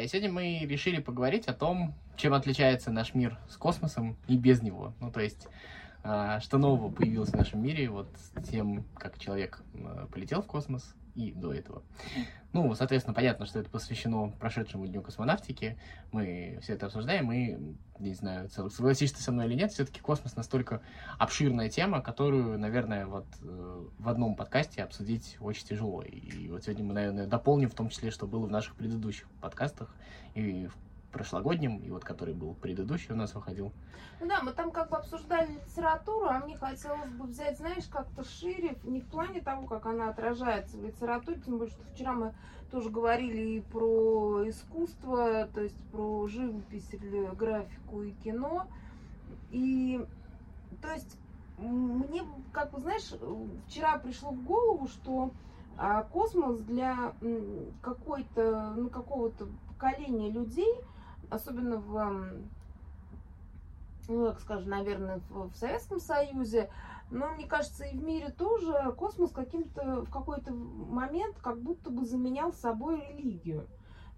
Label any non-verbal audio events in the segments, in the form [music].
И сегодня мы решили поговорить о том, чем отличается наш мир с космосом и без него. Ну, то есть, а, что нового появилось в нашем мире вот тем, как человек полетел в космос и до этого. Ну, соответственно, понятно, что это посвящено прошедшему дню космонавтики. Мы все это обсуждаем, и, не знаю, согласишься со мной или нет, все-таки космос настолько обширная тема, которую, наверное, вот э, в одном подкасте обсудить очень тяжело. И вот сегодня мы, наверное, дополним в том числе, что было в наших предыдущих подкастах и в прошлогоднем, и вот который был предыдущий у нас выходил. Ну да, мы там как бы обсуждали литературу, а мне хотелось бы взять, знаешь, как-то шире, не в плане того, как она отражается в литературе, тем более, что вчера мы тоже говорили и про искусство, то есть про живопись или графику и кино. И, то есть, мне, как бы, знаешь, вчера пришло в голову, что а, космос для какой-то, ну, какого-то поколения людей – особенно в, ну, как скажем, наверное, в, в Советском Союзе, но мне кажется, и в мире тоже космос каким-то в какой-то момент как будто бы заменял собой религию.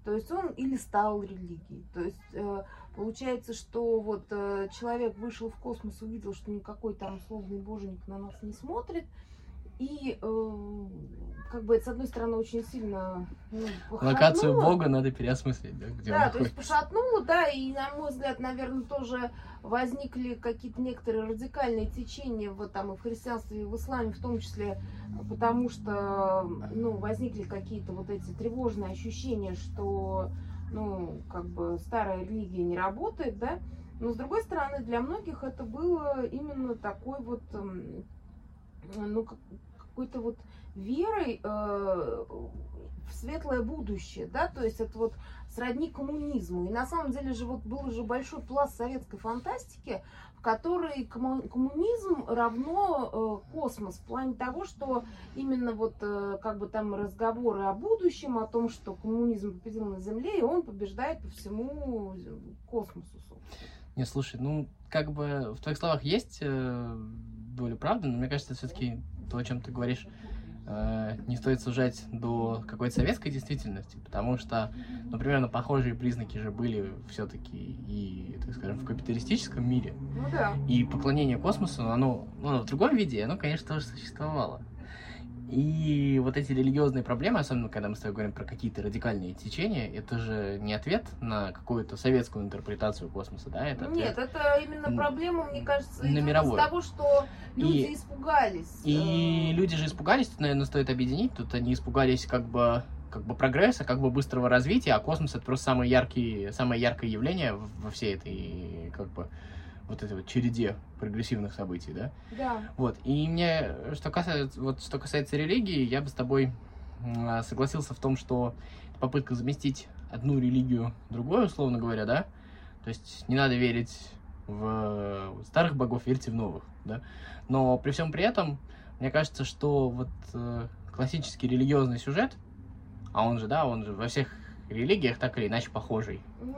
То есть он или стал религией. То есть э, получается, что вот э, человек вышел в космос, увидел, что никакой там условный боженик на нас не смотрит, и э, как бы это, с одной стороны, очень сильно ну, Локацию Бога надо переосмыслить, да? Где да, то есть пошатнуло, да, и, на мой взгляд, наверное, тоже возникли какие-то некоторые радикальные течения вот там и в христианстве, и в исламе в том числе, потому что, ну, возникли какие-то вот эти тревожные ощущения, что, ну, как бы старая религия не работает, да, но, с другой стороны, для многих это было именно такой вот, ну, какой-то вот верой э, в светлое будущее, да, то есть это вот сродни коммунизму. И на самом деле же вот был уже большой пласт советской фантастики, в которой коммунизм равно э, космос, в плане того, что именно вот э, как бы там разговоры о будущем, о том, что коммунизм победил на Земле, и он побеждает по всему космосу. Не, слушай, ну, как бы в твоих словах есть э, доля правды, но мне кажется, все-таки то, о чем ты говоришь, э, не стоит сужать до какой-то советской действительности, потому что, ну, примерно похожие признаки же были все-таки и, так скажем, в капиталистическом мире. Ну да. И поклонение космосу, оно, ну, в другом виде, оно, конечно, тоже существовало. И вот эти религиозные проблемы, особенно когда мы с тобой говорим про какие-то радикальные течения, это же не ответ на какую-то советскую интерпретацию космоса, да? Это Нет, это именно проблема, мне кажется, на мировой. из того, что люди и, испугались. И э. люди же испугались, тут, наверное, стоит объединить, тут они испугались как бы как бы прогресса, как бы быстрого развития, а космос это просто самое яркое, самое яркое явление во всей этой как бы вот этой вот череде прогрессивных событий, да? Да. Вот. И мне, что касается, вот, что касается религии, я бы с тобой согласился в том, что попытка заместить одну религию другой, условно говоря, да? То есть не надо верить в старых богов, верьте в новых, да? Но при всем при этом, мне кажется, что вот э, классический религиозный сюжет, а он же, да, он же во всех религиях так или иначе похожий. Ну,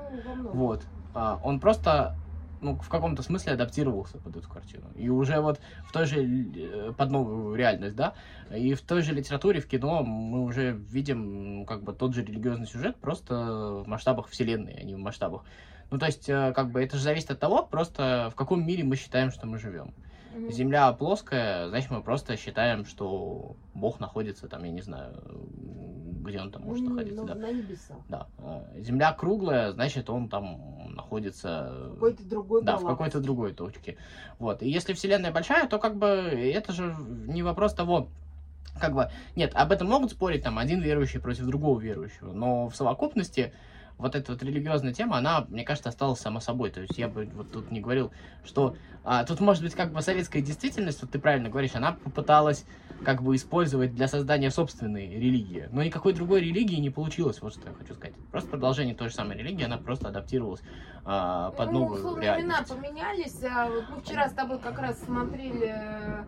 вот. А, он просто ну, в каком-то смысле адаптировался под эту картину. И уже вот в той же, э, под новую реальность, да, и в той же литературе, в кино мы уже видим, ну, как бы, тот же религиозный сюжет, просто в масштабах вселенной, а не в масштабах. Ну, то есть, э, как бы, это же зависит от того, просто в каком мире мы считаем, что мы живем. Земля плоская, значит, мы просто считаем, что Бог находится там, я не знаю, где он там может находиться. да. На небесах. Да. А, земля круглая, значит, он там находится в какой-то другой Да, в какой-то другой точке. Вот. И если Вселенная большая, то как бы это же не вопрос того, как бы, нет, об этом могут спорить там один верующий против другого верующего, но в совокупности вот эта вот религиозная тема, она, мне кажется, осталась само собой. То есть я бы вот тут не говорил, что а, тут может быть как бы советская действительность, вот ты правильно говоришь, она попыталась как бы использовать для создания собственной религии. Но никакой другой религии не получилось, вот что я хочу сказать. Просто продолжение той же самой религии, она просто адаптировалась а, под ну, новую реальность. времена поменялись. А вот мы вчера с тобой как раз смотрели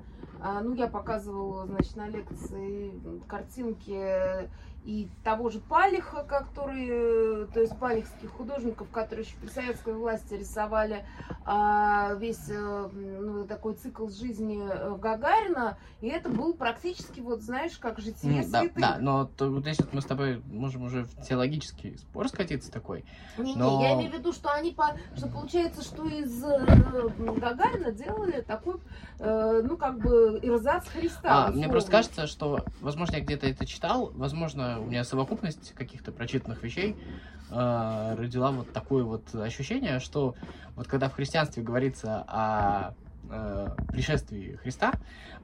а, ну, я показывала, значит, на лекции картинки и того же Палиха, который, то есть палихских художников, которые еще при советской власти рисовали а, весь а, ну, такой цикл жизни э, Гагарина, и это был практически, вот знаешь, как житие mm, да, да, но то, здесь вот мы с тобой можем уже в теологический спор скатиться такой. Не-не, но... я имею в виду, что они, по, что получается, что из э, Гагарина делали такой, э, ну, как бы, ирзац Христа. А, мне просто кажется, что, возможно, я где-то это читал, возможно, у меня совокупность каких-то прочитанных вещей э, родила вот такое вот ощущение, что вот когда в христианстве говорится о э, пришествии Христа,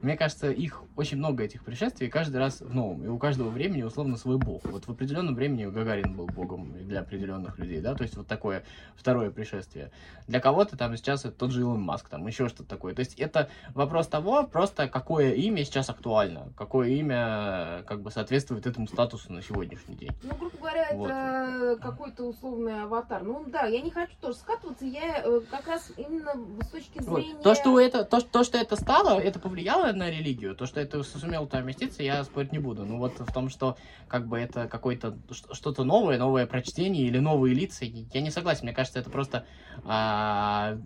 мне кажется, их очень много этих пришествий, каждый раз в новом. И у каждого времени условно свой бог. Вот в определенном времени Гагарин был богом для определенных людей, да, то есть вот такое второе пришествие. Для кого-то там сейчас это тот же Илон Маск, там еще что-то такое. То есть это вопрос того, просто какое имя сейчас актуально, какое имя как бы соответствует этому статусу на сегодняшний день. Ну, грубо говоря, вот. это какой-то условный аватар. Ну да, я не хочу тоже скатываться, я э, как раз именно с точки зрения... Вот. То, что это, то, то, что это стало, это повлияло на религию. То, что это сумел туда вместиться, я спорить не буду. Ну вот в том, что как бы это какое-то что-то новое, новое прочтение или новые лица, я не согласен. Мне кажется, это просто а,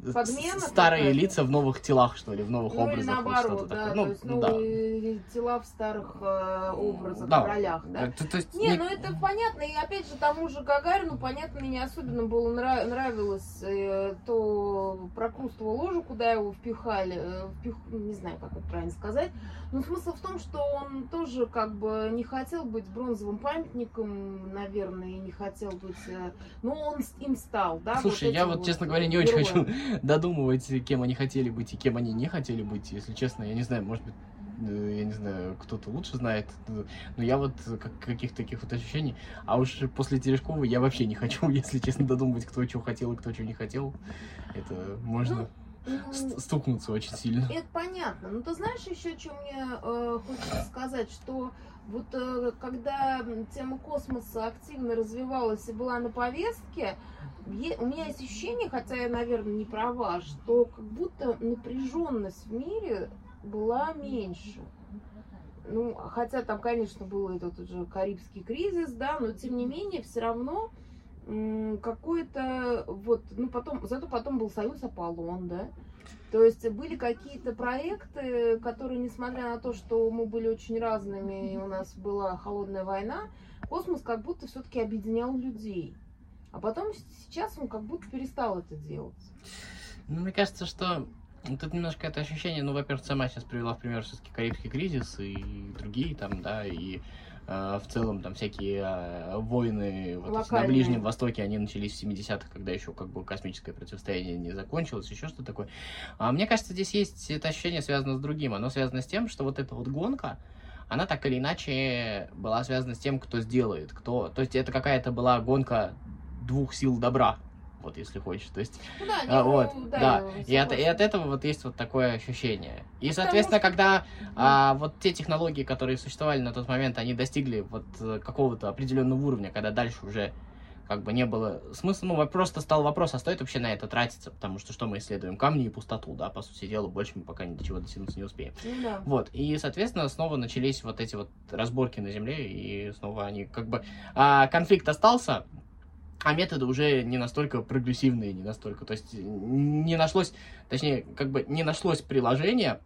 старые лица в новых телах, что ли, в новых ну, образах. Или наоборот, вот да. Ну, то есть новые да. тела в старых э, образах, да. ролях, да? То, то есть, не, не, ну это понятно, и опять же тому же Гагарину, понятно, мне особенно было нрав... нравилось э, то прокрустово ложу, куда его впихали, э, впих... не знаю, как это правильно сказать, но смысл в том, что он тоже как бы не хотел быть бронзовым памятником, наверное, и не хотел быть, э, но он им стал, да? Слушай, вот я вот, вот, честно говоря, не героем. очень хочу [laughs] додумывать, кем они хотели быть и кем они не хотели быть, если честно, я не знаю, может быть, э, я не знаю, кто-то лучше знает, но я вот как, каких-то таких вот ощущений, а уж после Терешкова я вообще не хочу, [laughs] если честно, додумывать, кто чего хотел и кто чего не хотел. Это можно... Ну, стукнуться очень сильно. Это понятно. Но ты знаешь еще, что мне э, хочется сказать, что вот э, когда тема космоса активно развивалась и была на повестке, е, у меня есть ощущение, хотя я, наверное, не права, что как будто напряженность в мире была меньше. Ну, хотя там, конечно, был этот уже Карибский кризис, да, но тем не менее, все равно какой-то вот, ну потом, зато потом был Союз Аполлон, да, то есть были какие-то проекты, которые, несмотря на то, что мы были очень разными, и у нас была холодная война, космос как будто все-таки объединял людей. А потом сейчас он как будто перестал это делать. Ну, мне кажется, что тут немножко это ощущение, ну, во-первых, сама сейчас привела в пример все-таки Карибский кризис и другие там, да, и в целом там всякие э, войны вот, на Ближнем Востоке, они начались в 70-х, когда еще как бы космическое противостояние не закончилось, еще что такое. А мне кажется, здесь есть это ощущение связано с другим. Оно связано с тем, что вот эта вот гонка, она так или иначе была связана с тем, кто сделает, кто... То есть это какая-то была гонка двух сил добра, вот если хочешь. То есть, ну, да, а, вот, да, да. И от, и от этого вот есть вот такое ощущение. И, соответственно, что... когда а, вот те технологии, которые существовали на тот момент, они достигли вот э, какого-то определенного уровня, когда дальше уже как бы не было смысла, ну, просто стал вопрос, а стоит вообще на это тратиться, потому что что мы исследуем? Камни и пустоту, да, по сути дела, больше мы пока ни до чего дотянуться не успеем. Ну, да. Вот, и, соответственно, снова начались вот эти вот разборки на Земле, и снова они как бы... А, конфликт остался, а методы уже не настолько прогрессивные, не настолько, то есть не нашлось, точнее, как бы не нашлось приложения,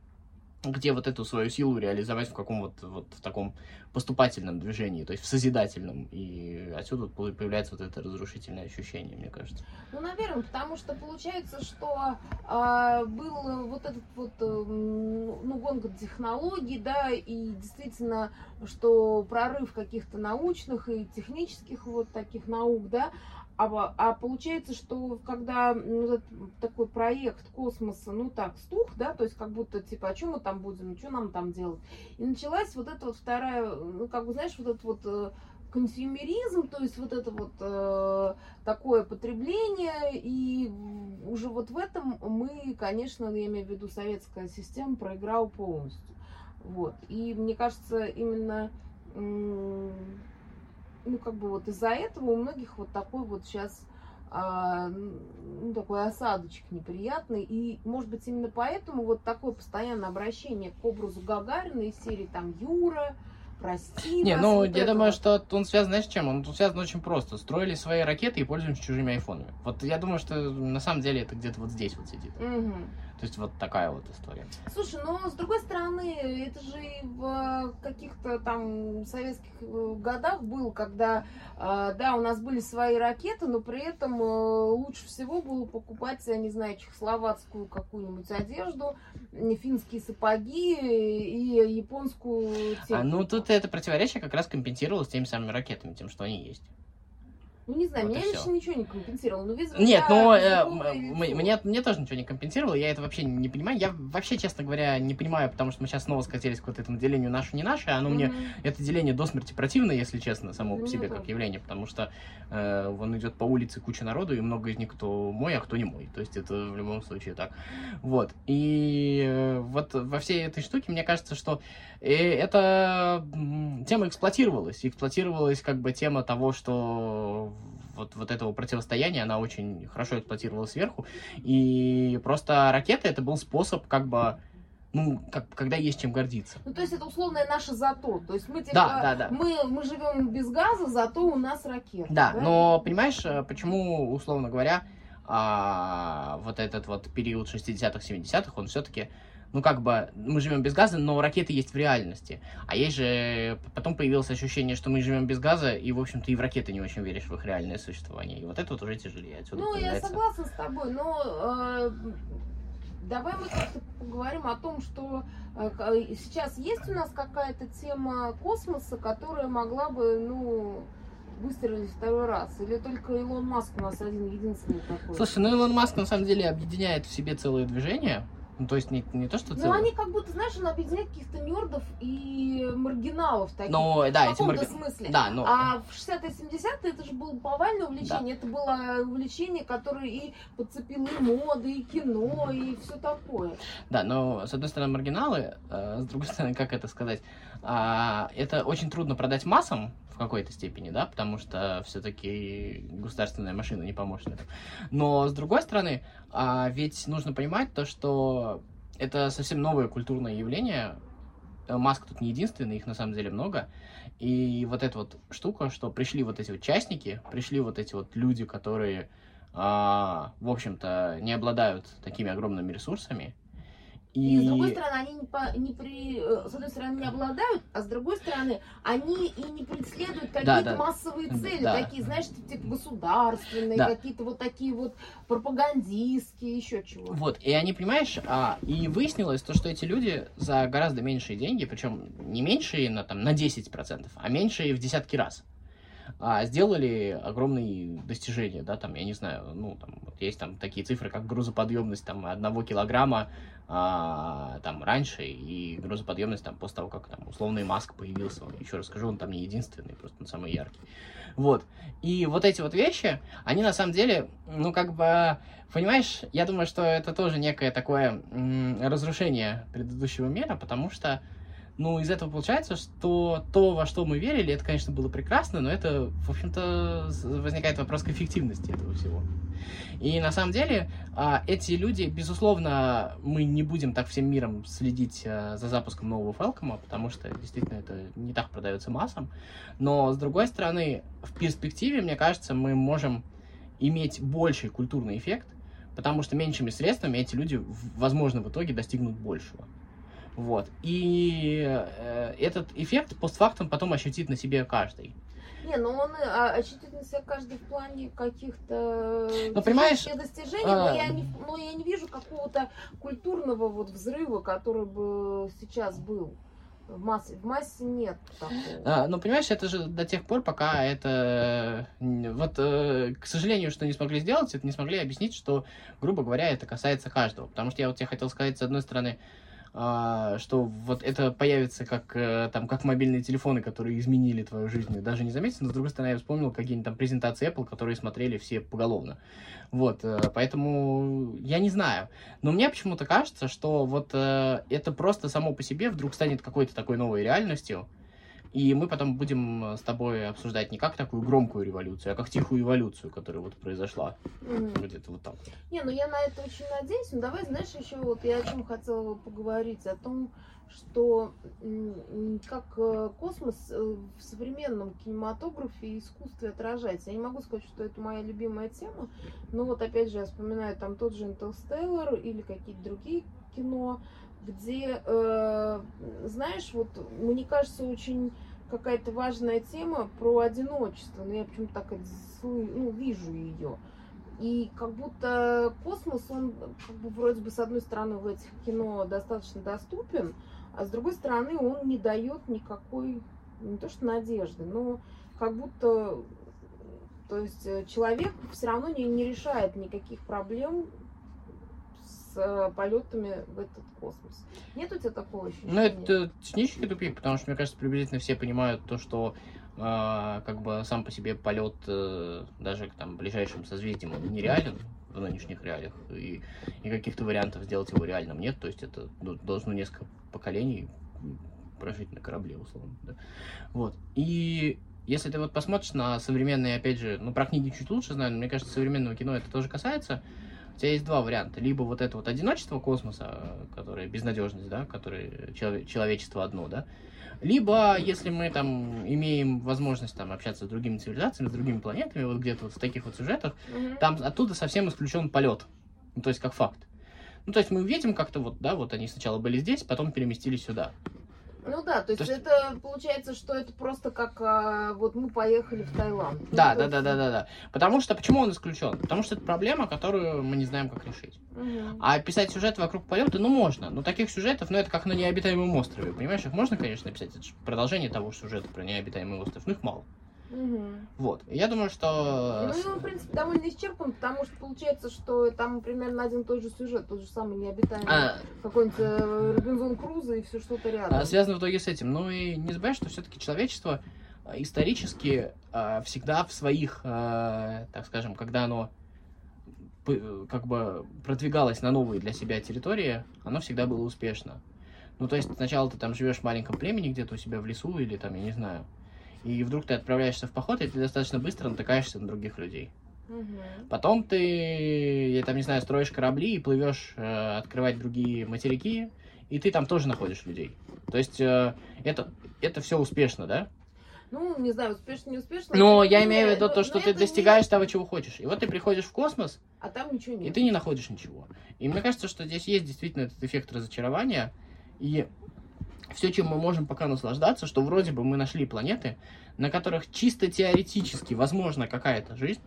где вот эту свою силу реализовать в каком вот, вот в таком поступательном движении, то есть в созидательном. И отсюда появляется вот это разрушительное ощущение, мне кажется. Ну, наверное, потому что получается, что а, был вот этот вот, э, ну, гонка технологий, да, и действительно, что прорыв каких-то научных и технических вот таких наук, да, а, а получается, что когда ну, такой проект космоса, ну так, стух, да, то есть как будто, типа, а что мы там будем, что нам там делать? И началась вот эта вот вторая, ну, как бы, знаешь, вот этот вот э, консюмеризм, то есть вот это вот э, такое потребление, и уже вот в этом мы, конечно, я имею в виду советская система, проиграла полностью. Вот. И мне кажется, именно ну, как бы вот из-за этого у многих вот такой вот сейчас а, ну, такой осадочек неприятный. И, может быть, именно поэтому вот такое постоянное обращение к образу Гагарина из серии там Юра, прости Не, ну, вот я это думаю, что он связан, знаешь, с чем? Он связан очень просто. Строили свои ракеты и пользуемся чужими айфонами. Вот я думаю, что на самом деле это где-то вот здесь вот сидит. Мгм. То есть вот такая вот история. Слушай, но с другой стороны, это же и в каких-то там советских э, годах было, когда, э, да, у нас были свои ракеты, но при этом э, лучше всего было покупать, я не знаю, чехословацкую какую-нибудь одежду, финские сапоги и японскую технику. А, ну, тут это противоречие как раз компенсировалось теми самыми ракетами, тем, что они есть. Ну, не знаю, вот меня лично ничего не компенсировало. Но, видимо, Нет, но э, мне, мне тоже ничего не компенсировало, я это вообще не понимаю. Я вообще, честно говоря, не понимаю, потому что мы сейчас снова скатились к вот этому делению наше не наше, оно мне Мгм. это деление до смерти противно, если честно, само Для по себе как явление, потому что э, он идет по улице куча народу, и много из них кто мой, а кто не мой. То есть это в любом случае так. Вот. И э, вот во всей этой штуке, мне кажется, что э, эта тема эксплуатировалась. Эксплуатировалась как бы тема того, что вот, вот этого противостояния, она очень хорошо эксплуатировалась сверху. И просто ракета это был способ как бы ну, как, когда есть чем гордиться. Ну, то есть это условное наше зато. То есть мы типа, Да, да, да. Мы, мы живем без газа, зато у нас ракета. Да, но понимаешь, э, почему, условно говоря, а, вот этот вот период 60-х, 70-х, он все-таки, ну как бы, мы живем без газа, но ракеты есть в реальности. А есть же, потом появилось ощущение, что мы живем без газа, и, в общем-то, и в ракеты не очень веришь в их реальное существование. И вот это вот уже тяжелее. Отсюда Ну, я появляется- согласна с тобой, но э, давай мы как-то поговорим о том, что э, э, сейчас есть у нас какая-то тема космоса, которая могла бы, ну, выстрелить второй раз. Или только Илон Маск у нас один единственный такой. Слушай, ну Илон Маск на самом деле объединяет в себе целое движение. Ну, то есть не, не то, что Ну, они как будто, знаешь, он объединяет каких-то нердов и маргиналов таких. Но, да, в эти марга- смысле. Да, но... А в 60-е 70-е это же было повальное увлечение. Это было увлечение, которое и подцепило и моды, и кино, и все такое. Да, но с одной стороны маргиналы, э, с другой стороны, как это сказать, а, это очень трудно продать массам какой-то степени, да, потому что все-таки государственная машина не поможет. Но с другой стороны, а, ведь нужно понимать то, что это совсем новое культурное явление. Э, Маск тут не единственный, их на самом деле много. И вот эта вот штука, что пришли вот эти вот частники, пришли вот эти вот люди, которые, а, в общем-то, не обладают такими огромными ресурсами. И, с другой стороны, они не, по- не при, э, с одной стороны не обладают, а с другой стороны, они и не преследуют какие-то да. массовые цели, Да. такие, знаешь, типа государственные, Да. какие-то вот такие вот пропагандистские, еще чего. Вот, и они, понимаешь, а, и выяснилось то, что эти люди за гораздо меньшие деньги, причем не меньшие на, там, на 10%, а меньшие в десятки раз, а, сделали огромные достижения, да, там, я не знаю, ну, там, вот есть там такие цифры, как грузоподъемность, там, одного килограмма, а, там, раньше, и грузоподъемность, там, после того, как, там, условный Маск появился, еще раз скажу, он там не единственный, просто он самый яркий, вот, и вот эти вот вещи, они, на самом деле, ну, как бы, понимаешь, я думаю, что это тоже некое такое разрушение предыдущего мира, потому что, ну, из этого получается, что то, во что мы верили, это, конечно, было прекрасно, но это, в общем-то, возникает вопрос к эффективности этого всего. И на самом деле а, эти люди, безусловно, мы не будем так всем миром следить а, за запуском нового Фелкома, потому что действительно это не так продается массам. Но с другой стороны, в перспективе, мне кажется, мы можем иметь больший культурный эффект, потому что меньшими средствами эти люди, возможно, в итоге достигнут большего. Вот. И э, этот эффект постфактум потом ощутит на себе каждый. Не, ну он э, а, ощутит на себя каждый в плане каких-то Ну, понимаешь, достижений, а, но, я не, но я не вижу какого-то культурного вот взрыва, который бы сейчас был. В массе, в массе нет такого. А, ну, понимаешь, это же до тех пор, пока это... Вот, э, к сожалению, что не смогли сделать, это не смогли объяснить, что, грубо говоря, это касается каждого. Потому что я вот тебе хотел сказать, с одной стороны, что вот это появится как, э, там, как мобильные телефоны, которые изменили твою жизнь, даже не заметил, но с другой стороны, я вспомнил какие-нибудь там презентации Apple, которые смотрели все поголовно. Вот, э, поэтому я не знаю. Но мне почему-то кажется, что вот э, это просто само по себе вдруг станет какой-то такой новой реальностью, и мы потом будем с тобой обсуждать не как такую громкую революцию, а как тихую эволюцию, которая вот произошла Мгм. где-то вот так. Не, ну я на это очень надеюсь. Ну давай, знаешь, еще вот я о чем хотела поговорить, о том, что как э, космос э, в современном кинематографе и искусстве отражается. Я не могу сказать, что это моя любимая тема, но вот опять же я вспоминаю там тот же Интерстеллар или какие-то другие кино, где, э, знаешь, вот мне кажется, очень какая-то важная тема про одиночество, но я почему-то так ну, вижу ее. И как будто космос, он как бы вроде бы с одной стороны в этих кино достаточно доступен, а с другой стороны он не дает никакой, не то что надежды, но как будто, то есть э, человек все равно не, не решает никаких проблем с э, полетами в этот космос. Нет у тебя такого ощущения? Ну, это технический тупик, потому что, мне кажется, приблизительно все понимают то, что э, как бы сам по себе полет э, даже к там ближайшим созвездиям он нереален в нынешних реалиях, и, и каких-то вариантов сделать его реальным нет, то есть это ну, должно несколько поколений прожить на корабле, условно, да. Вот, и если ты вот посмотришь на современные, опять же, ну, про книги чуть лучше знаю, но мне кажется, современного кино это тоже касается, у тебя есть два варианта. Либо вот это вот одиночество космоса, которое безнадежность, да, которое человечество одно, да. Либо, если мы там имеем возможность там общаться с другими цивилизациями, с другими планетами, вот где-то вот в таких вот сюжетах, mm-hmm. там оттуда совсем исключен полет. Ну, то есть как факт. Ну, то есть мы видим как-то вот, да, вот они сначала были здесь, потом переместились сюда. Ну да, то есть, то есть это получается, что это просто как а, вот мы поехали в Таиланд. Да, ну, да, да, да, да, да. Потому что почему он исключен? Потому что это проблема, которую мы не знаем, как решить. Угу. А писать сюжет вокруг полета, ну можно. Но таких сюжетов, ну это как на необитаемом острове. Понимаешь, их можно, конечно, написать. Это же продолжение того сюжета про необитаемый остров, но их мало. Угу. Вот. Я думаю, что... Ну, в принципе, довольно исчерпан, потому что получается, что там примерно один тот же сюжет, тот же самый необитаемый а... какой-нибудь э, Робинзон Крузо и все что-то рядом. А, связано в итоге с этим. Ну и не забывай, что все-таки человечество э, исторически э, всегда в своих, э, так скажем, когда оно как бы продвигалось на новые для себя территории, оно всегда было успешно. Ну, то есть сначала ты там живешь в маленьком племени где-то у себя в лесу или там, я не знаю, и вдруг ты отправляешься в поход, и ты достаточно быстро натыкаешься на других людей. Угу. Потом ты, я там не знаю, строишь корабли и плывешь э, открывать другие материки, и ты там тоже находишь людей. То есть э, это, это все успешно, да? Ну, не знаю, успешно, не успешно. Но я имею в виду то, что ты достигаешь не... того, чего хочешь. И вот ты приходишь в космос, а там ничего нет. И ты не находишь ничего. И мне кажется, что здесь есть действительно этот эффект разочарования. И все, чем мы можем пока наслаждаться, что вроде бы мы нашли планеты, на которых чисто теоретически возможна какая-то жизнь,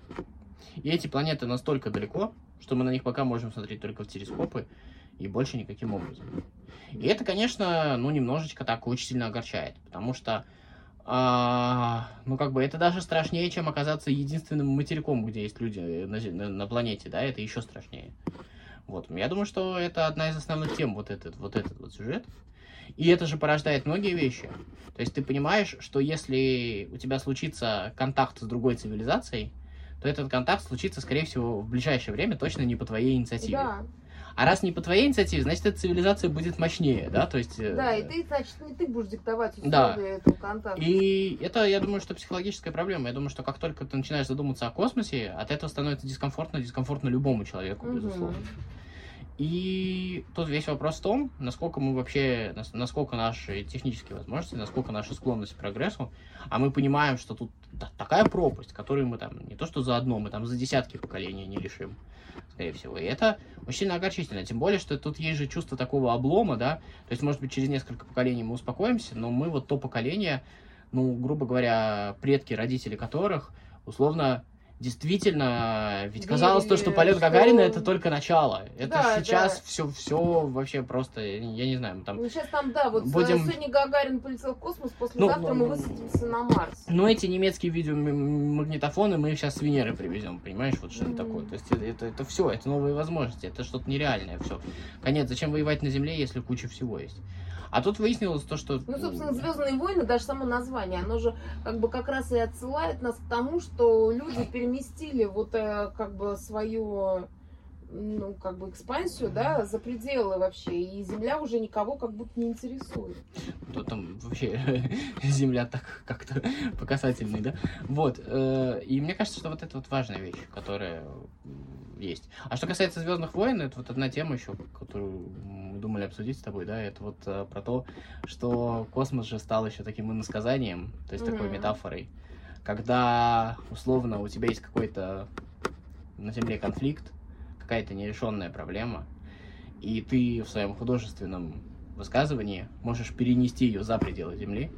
и эти планеты настолько далеко, что мы на них пока можем смотреть только в телескопы и больше никаким образом. И это, конечно, ну, немножечко так очень сильно огорчает, потому что, а, ну, как бы, это даже страшнее, чем оказаться единственным материком, где есть люди на, на, на планете, да, это еще страшнее. Вот, я думаю, что это одна из основных тем, вот этот вот, этот вот сюжет. И это же порождает многие вещи. То есть ты понимаешь, что если у тебя случится контакт с другой цивилизацией, то этот контакт случится, скорее всего, в ближайшее время точно не по твоей инициативе. Да. А раз не по твоей инициативе, значит, эта цивилизация будет мощнее, да, то есть... Э, да, и ты, значит, не ты будешь диктовать условия да. этого контакта. И это, я думаю, что психологическая проблема. Я думаю, что как только ты начинаешь задуматься о космосе, от этого становится дискомфортно, дискомфортно любому человеку, угу. безусловно. И тут весь вопрос в том, насколько мы вообще, насколько наши технические возможности, насколько наша склонность к прогрессу, а мы понимаем, что тут такая пропасть, которую мы там не то что за одно, мы там за десятки поколений не решим, скорее всего. И это очень сильно огорчительно, тем более, что тут есть же чувство такого облома, да, то есть, может быть, через несколько поколений мы успокоимся, но мы вот то поколение, ну, грубо говоря, предки, родители которых, условно, действительно, ведь казалось то, что полет. Гагарина это только начало. Это да, сейчас да. все, все вообще просто, я не знаю, там. Ну сейчас там, да, вот будем... сегодня Гагарин полетел в космос, послезавтра ну, мы высадимся на Марс. Ну эти немецкие видеомагнитофоны мы их сейчас с Венеры привезем, понимаешь, вот что mm-hmm. это такое. То есть это, это, это все, это новые возможности, это что-то нереальное, все. Конец, зачем воевать на Земле, если куча всего есть? А тут выяснилось то, что... Ну, собственно, Звездные войны, даже само название, оно же как бы как раз и отсылает нас к тому, что люди переместили вот э, как бы свое ну, как бы экспансию, да, за пределы вообще, и Земля уже никого как будто не интересует. То там вообще [laughs] Земля так как-то по касательной, да? Вот, э, и мне кажется, что вот это вот важная вещь, которая есть. А что касается Звездных войн, это вот одна тема еще, которую мы думали обсудить с тобой, да, это вот э, про то, что космос же стал еще таким иносказанием, то есть такой Мгм. метафорой, когда условно у тебя есть какой-то на Земле конфликт, какая-то нерешенная проблема, и ты в своем художественном высказывании можешь перенести ее за пределы Земли,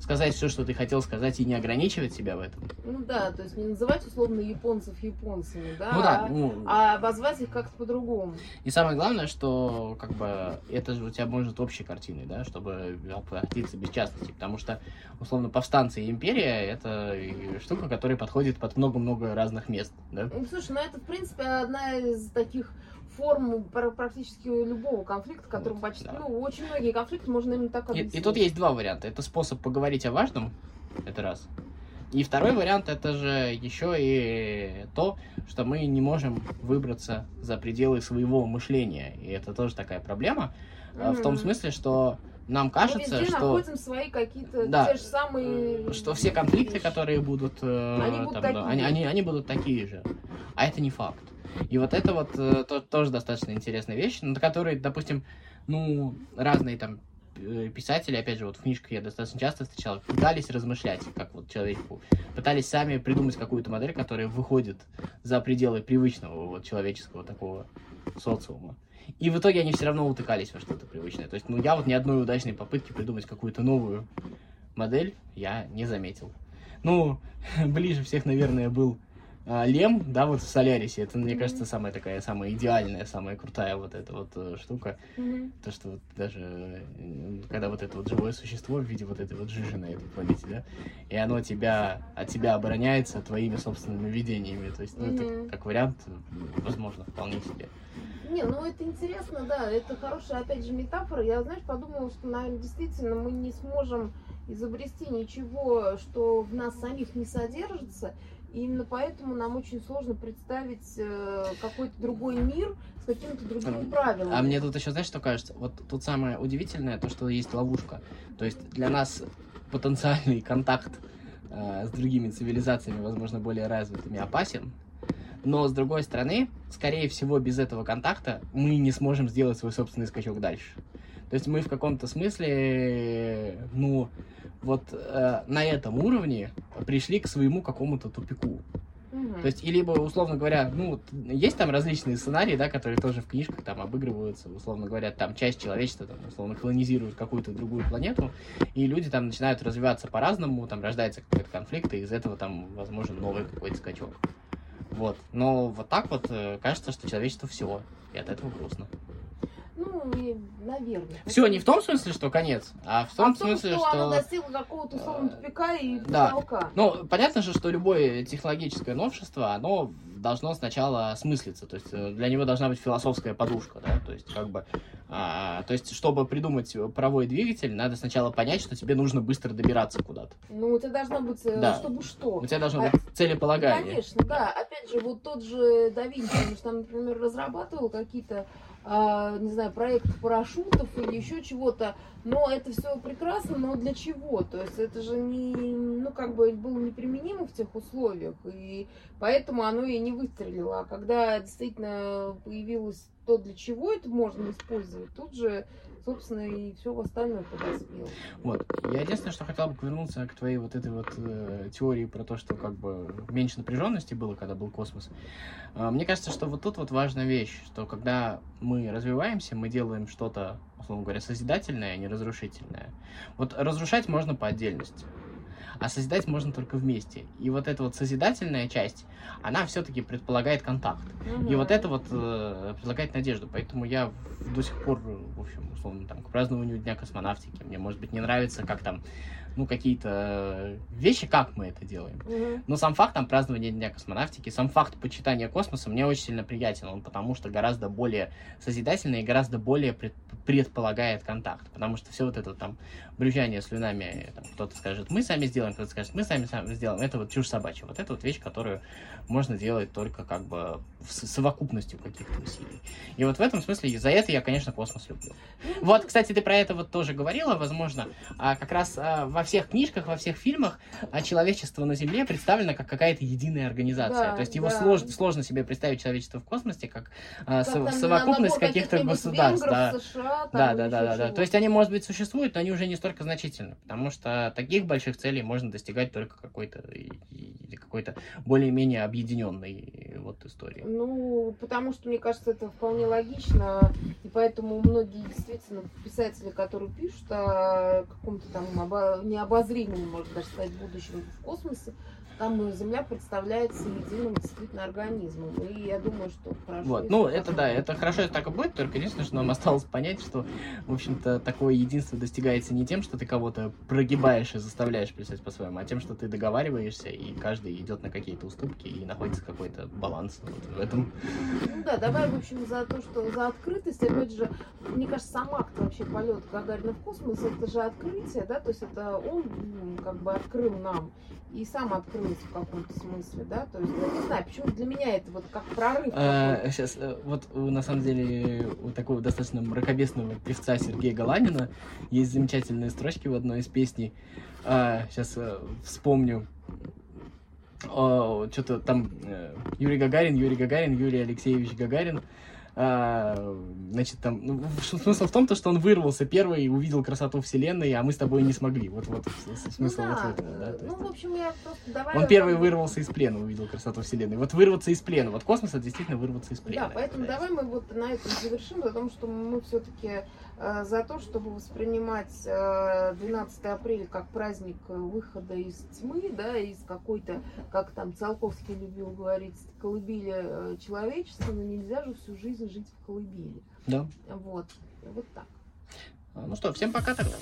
сказать все, что ты хотел сказать, и не ограничивать себя в этом. Ну да, то есть не называть условно японцев японцами, да, Ну да, а- ну, а обозвать их как-то по-другому. И самое главное, что как бы это же у тебя может общей картиной, да, чтобы обратиться без частности, потому что условно повстанцы и империя это штука, которая подходит под много-много разных мест, да. Ну, слушай, ну это, в принципе, одна из таких форм пр- практически любого конфликта, который Вот, почти, да. ну, очень многие конфликты можно именно так И, объяснить. и тут есть два варианта. Это способ поговорить о важном, это раз. И второй вариант это же еще и то, что мы не можем выбраться за пределы своего мышления. И это тоже такая проблема. а, В том смысле, что нам Мы кажется, везде что находим свои какие-то Да. те же самые... что все конфликты, вещи. которые будут, э, Они будут там, такие. да, они, они, они будут такие же. А это не факт. И вот это вот э, то- тоже достаточно интересная вещь, на которой, допустим, ну, разные там э, писатели, опять же, вот в книжках я достаточно часто встречал, пытались размышлять, как вот человеку, пытались сами придумать какую-то модель, которая выходит за пределы привычного вот человеческого такого социума. И в итоге они все равно утыкались во что-то привычное. То есть, ну, я вот ни одной удачной попытки придумать какую-то новую модель я не заметил. Ну, [laughs] ближе всех, наверное, был Лем, да, вот в Солярисе. Это, мне кажется, самая такая, самая идеальная, самая крутая вот эта вот э, штука. Мгм. То, что вот даже, э, когда вот это вот живое существо в виде вот этой вот жижи на этой планете, да, и оно тебя, от тебя обороняется твоими собственными видениями. То есть, ну, Мгм. это как вариант, возможно, вполне себе. Не, ну это интересно, да, это хорошая, опять же, метафора. Я, знаешь, подумала, что, наверное, действительно мы не сможем изобрести ничего, что в нас самих не содержится. И именно поэтому нам очень сложно представить э, какой-то другой мир с какими-то другими правилами. А мне тут еще, знаешь, что кажется? Вот тут самое удивительное, то, что есть ловушка. То есть для нас потенциальный контакт э, с другими цивилизациями, возможно, более развитыми, опасен. Но, с другой стороны, скорее всего, без этого контакта мы не сможем сделать свой собственный скачок дальше. То есть мы в каком-то смысле, ну, вот э, на этом уровне пришли к своему какому-то тупику. Мгм. То есть, и либо, условно говоря, ну, есть там различные сценарии, да, которые тоже в книжках там обыгрываются, условно говоря, там часть человечества, там, условно, колонизирует какую-то другую планету, и люди там начинают развиваться по-разному, там рождается какой-то конфликт, и из этого там возможен новый какой-то скачок. Вот. Но вот так вот э, кажется, что человечество все, и от этого грустно. Ну, наверное. Все не в том смысле, что конец, а в том а в том, смысле, что, что... достигло какого-то условного тупика и да. потолка. Ну, понятно же, что любое технологическое новшество, оно должно сначала осмыслиться, то есть э, для него должна быть философская подушка, да, то есть как бы, а, то есть чтобы придумать паровой двигатель, надо сначала понять, что тебе нужно быстро добираться куда-то. Ну, это должно быть, э, Да. чтобы что. У тебя должно А- быть целеполагание. Конечно, да. Опять же, вот тот же да Винчи, он же там, например, разрабатывал какие-то, не знаю, проекты парашютов или еще чего-то. Но это все прекрасно, но для чего? То есть это же не, ну, как бы было неприменимо в тех условиях, и поэтому оно и не выстрелило. А когда действительно появилось то, для чего это можно использовать, тут же, собственно, и все остальное подоспело. Вот. Я единственное, что хотел бы вернуться к твоей вот этой вот э, теории про то, что как бы меньше напряженности было, когда был космос. А, мне кажется, что вот тут вот важная вещь, что когда мы развиваемся, мы делаем что-то, условно говоря, созидательное, а не разрушительное. Вот разрушать можно по отдельности. А созидать можно только вместе. И вот эта вот созидательная часть, она все-таки предполагает контакт. И вот это вот э, предлагает надежду. Поэтому я до сих пор, в общем, условно, там, к празднованию Дня космонавтики, мне, может быть, не нравится, как там, ну, какие-то э, вещи, как мы это делаем. Мгм. Но сам факт там празднования Дня космонавтики, сам факт почитания космоса мне очень сильно приятен. Он потому что гораздо более созидательный и гораздо более пред- предполагает контакт. Потому что все вот это там брюзжание слюнами, там, кто-то скажет, мы сами сделаем, кто-то скажет, мы сами, сами сделаем. Это вот чушь собачья. Вот это вот вещь, которую можно делать только как бы с- совокупностью каких-то усилий. И вот в этом смысле за это я, конечно, космос люблю. Вот, кстати, ты про это вот тоже говорила, возможно, а как раз а, во всех книжках, во всех фильмах а человечество на Земле представлено как какая-то единая организация. Да, То есть его да. сложно, сложно себе представить человечество в космосе как, а, Как со- совокупность каких-то государств. да. США, Да, да, да, да, да. То есть они, может быть, существуют, но они уже не столько значительны, потому что таких больших целей можно достигать только какой-то какой-то более-менее объединенной вот истории. Ну, потому что, мне кажется, это вполне логично, и поэтому многие действительно писатели, которые пишут о каком-то там обо- необозримом, можно даже сказать, будущем в космосе, там Земля представляется единым действительно организмом. И я думаю, что хорошо. Вот, ну это да, это хорошо, если так и будет, только единственное, что нам осталось понять, что, в общем-то, такое единство достигается не тем, что ты кого-то прогибаешь и заставляешь писать по-своему, а тем, что ты договариваешься, и каждый идет на какие-то уступки, и находится какой-то баланс вот в этом. Ну да, давай, в общем, за то, что за открытость, опять же, мне кажется, сам акт вообще полет Гагарина в космос, это же открытие, да, то есть это он как бы открыл нам и сам открылся в каком-то смысле, да, то есть, я не знаю, почему для меня это вот как прорыв какой-то. сейчас, вот у, на самом деле у такого достаточно мракобесного певца Сергея Галанина есть замечательные строчки в одной из песней. сейчас вспомню. Что-то там э, Юрий Гагарин, Юрий Гагарин, Юрий Алексеевич Гагарин. А, значит, там, ну, смысл в том, то, что он вырвался первый и увидел красоту Вселенной, а мы с тобой не смогли. Вот, вот с- с- Ну смысл вот в да, этом, да. то ну, есть- в общем, я просто давай... он первый вырвался из плена, увидел красоту Вселенной. Вот вырваться из плена. Вот космос это действительно вырваться из плена. Да, поэтому Да. давай мы вот на этом завершим, потому что мы все-таки за то, чтобы воспринимать э, 12 апреля как праздник э, выхода из тьмы, да, из какой-то, как там Циолковский любил говорить, колыбели э, человечества, но нельзя же всю жизнь жить в колыбели. Да. Вот, вот так. Ну что, всем пока тогда.